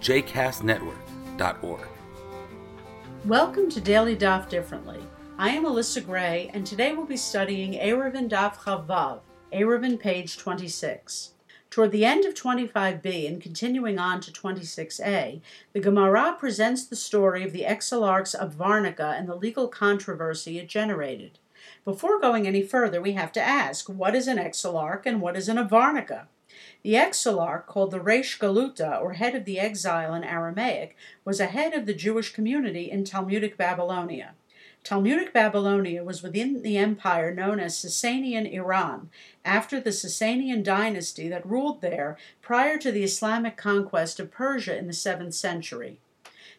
jcastnetwork.org. Welcome to Daily Daf Differently. I am Alyssa Gray, and today we'll be studying Eruvin Daf Chaf Vav, Eruvin page 26. Toward the end of 25b and continuing on to 26a, the Gemara presents the story of the exilarchs avarnica and the legal controversy it generated. Before going any further, we have to ask what is an exilarch and what is an avarnica? The exilarch, called the Reish Galuta, or head of the exile in Aramaic, was a head of the Jewish community in Talmudic Babylonia. Talmudic Babylonia was within the empire known as Sasanian Iran, after the Sasanian dynasty that ruled there prior to the Islamic conquest of Persia in the 7th century.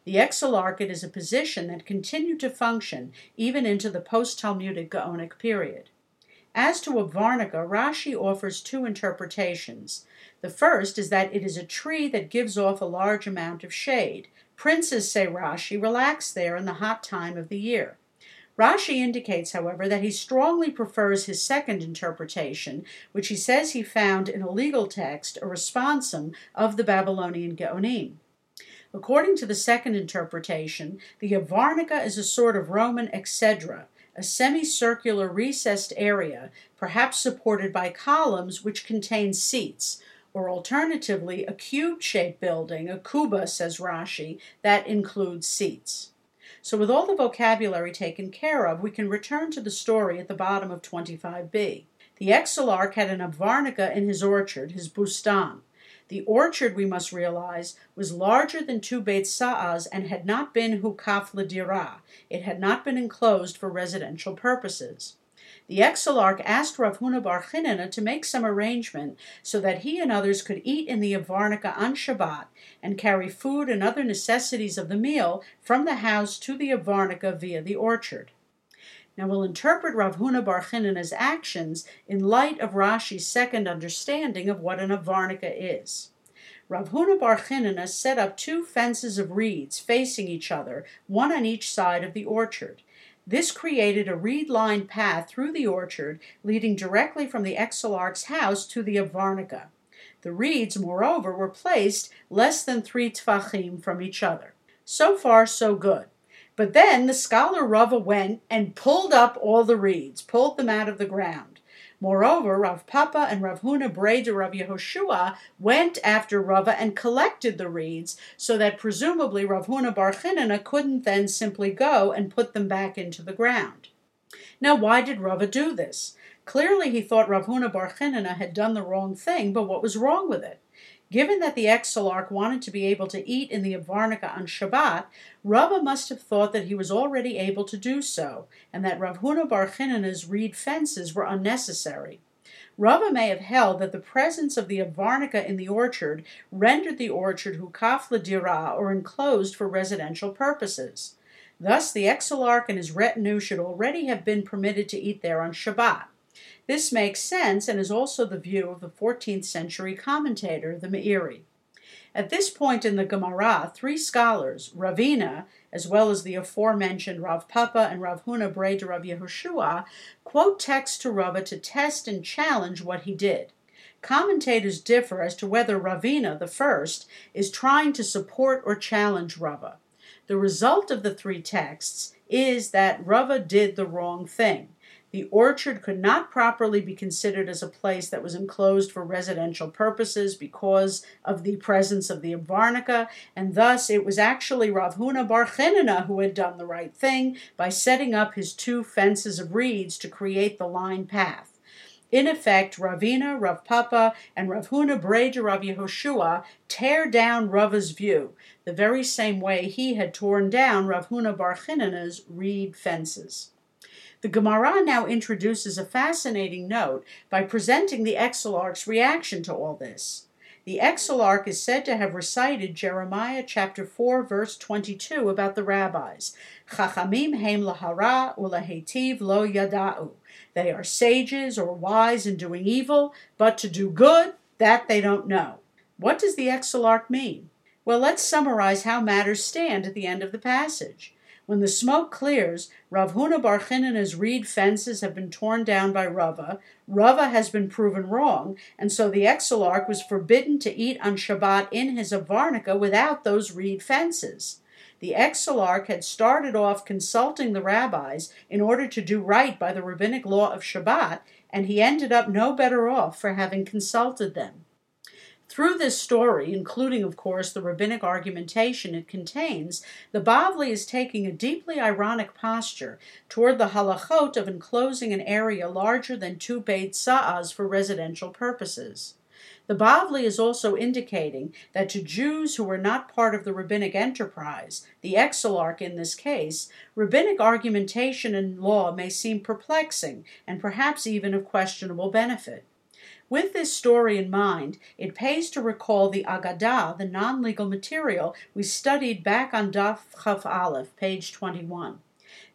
The exilarchate is a position that continued to function even into the post Talmudic Gaonic period. As to a varnica, Rashi offers two interpretations. The first is that it is a tree that gives off a large amount of shade. Princes, say Rashi, relax there in the hot time of the year. Rashi indicates, however, that he strongly prefers his second interpretation, which he says he found in a legal text, a responsum of the Babylonian Geonim. According to the second interpretation, the Avarnica is a sort of Roman exedra, a semicircular recessed area, perhaps supported by columns which contain seats, or alternatively a cube-shaped building, a kuba, says Rashi, that includes seats. So with all the vocabulary taken care of, we can return to the story at the bottom of 25b. The exilarch had an avarnica in his orchard, his bustan. The orchard, we must realize, was larger than two Beit Sa'as and had not been hukaf l'dira. It had not been enclosed for residential purposes. The exilarch asked Rav Huna Bar Chinana to make some arrangement so that he and others could eat in the Avarnica on Shabbat and carry food and other necessities of the meal from the house to the Avarnica via the orchard. Now we'll interpret Rav Huna Bar Chinana's actions in light of Rashi's second understanding of what an Avarnica is. Rav Huna Bar Chinana set up two fences of reeds facing each other, one on each side of the orchard. This created a reed-lined path through the orchard, leading directly from the exilarch's house to the Avarnica. The reeds, moreover, were placed less than three tfachim from each other. So far, so good. But then the scholar Rava went and pulled up all the reeds, pulled them out of the ground. Moreover, Rav Papa and Rav Huna Bray de Rav Yehoshua went after Rava and collected the reeds, so that presumably Rav Huna Bar Chinana couldn't then simply go and put them back into the ground. Now, why did Rava do this? Clearly, he thought Rav Huna Bar Chinana had done the wrong thing, but what was wrong with it? Given that the exilarch wanted to be able to eat in the Avarnica on Shabbat, Rava must have thought that he was already able to do so, and that Rav Huna Bar Chinana's reed fences were unnecessary. Rava may have held that the presence of the Avarnica in the orchard rendered the orchard hukaf dira or enclosed for residential purposes. Thus, the exilarch and his retinue should already have been permitted to eat there on Shabbat. This makes sense and is also the view of the 14th century commentator, the Meiri. At this point in the Gemara, three scholars, Ravina, as well as the aforementioned Rav Papa and Rav Huna de Rav Yehoshua, quote texts to Rava to test and challenge what he did. Commentators differ as to whether Ravina, the first, is trying to support or challenge Rava. The result of the three texts is that Rava did the wrong thing. The orchard could not properly be considered as a place that was enclosed for residential purposes because of the presence of the Avarnica, and thus it was actually Rav Huna Bar who had done the right thing by setting up his two fences of reeds to create the line path. In effect, Ravina, Rav Papa, and Rav Huna Bray de Rav Yehoshua tear down Rava's view, the very same way he had torn down Rav Huna Bar reed fences. The Gemara now introduces a fascinating note by presenting the exilarch's reaction to all this. The Exilarch is said to have recited Jeremiah chapter 4 verse 22 about the rabbis. Chachamim heim lahara ulahetiv lo yada'u. They are sages or wise in doing evil, but to do good, that they don't know. What does the Exilarch mean? Well, let's summarize how matters stand at the end of the passage. When the smoke clears, Rav Huna Bar Chinana's reed fences have been torn down by Rava. Rava has been proven wrong, and so the Exilarch was forbidden to eat on Shabbat in his Avarnica without those reed fences. The Exilarch had started off consulting the rabbis in order to do right by the rabbinic law of Shabbat, and he ended up no better off for having consulted them. Through this story, including, of course, the rabbinic argumentation it contains, the Bavli is taking a deeply ironic posture toward the halachot of enclosing an area larger than two Beit Sa'as for residential purposes. The Bavli is also indicating that to Jews who were not part of the rabbinic enterprise, the exilarch in this case, rabbinic argumentation and law may seem perplexing and perhaps even of questionable benefit. With this story in mind, it pays to recall the Agadah, the non legal material we studied back on Daf Chaf Aleph, page 21.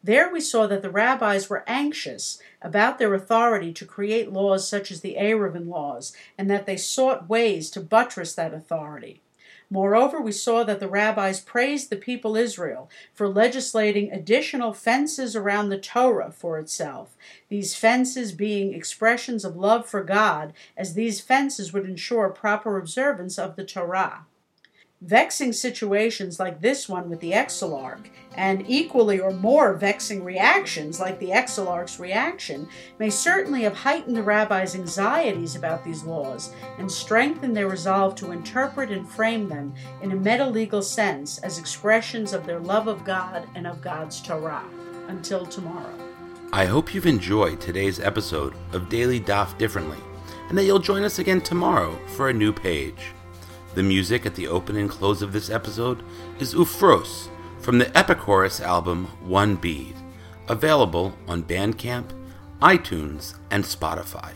There we saw that the rabbis were anxious about their authority to create laws such as the Eruvin laws, and that they sought ways to buttress that authority. Moreover, we saw that the rabbis praised the people Israel for legislating additional fences around the Torah for itself, these fences being expressions of love for God, as these fences would ensure proper observance of the Torah. Vexing situations like this one with the Exilarch, and equally or more vexing reactions like the Exilarch's reaction, may certainly have heightened the rabbis' anxieties about these laws and strengthened their resolve to interpret and frame them in a meta-legal sense as expressions of their love of God and of God's Torah. Until tomorrow. I hope you've enjoyed today's episode of Daily Daf Differently, and that you'll join us again tomorrow for a new page. The music at the open and close of this episode is Ufros from the Epichorus album One Bead, available on Bandcamp, iTunes, and Spotify.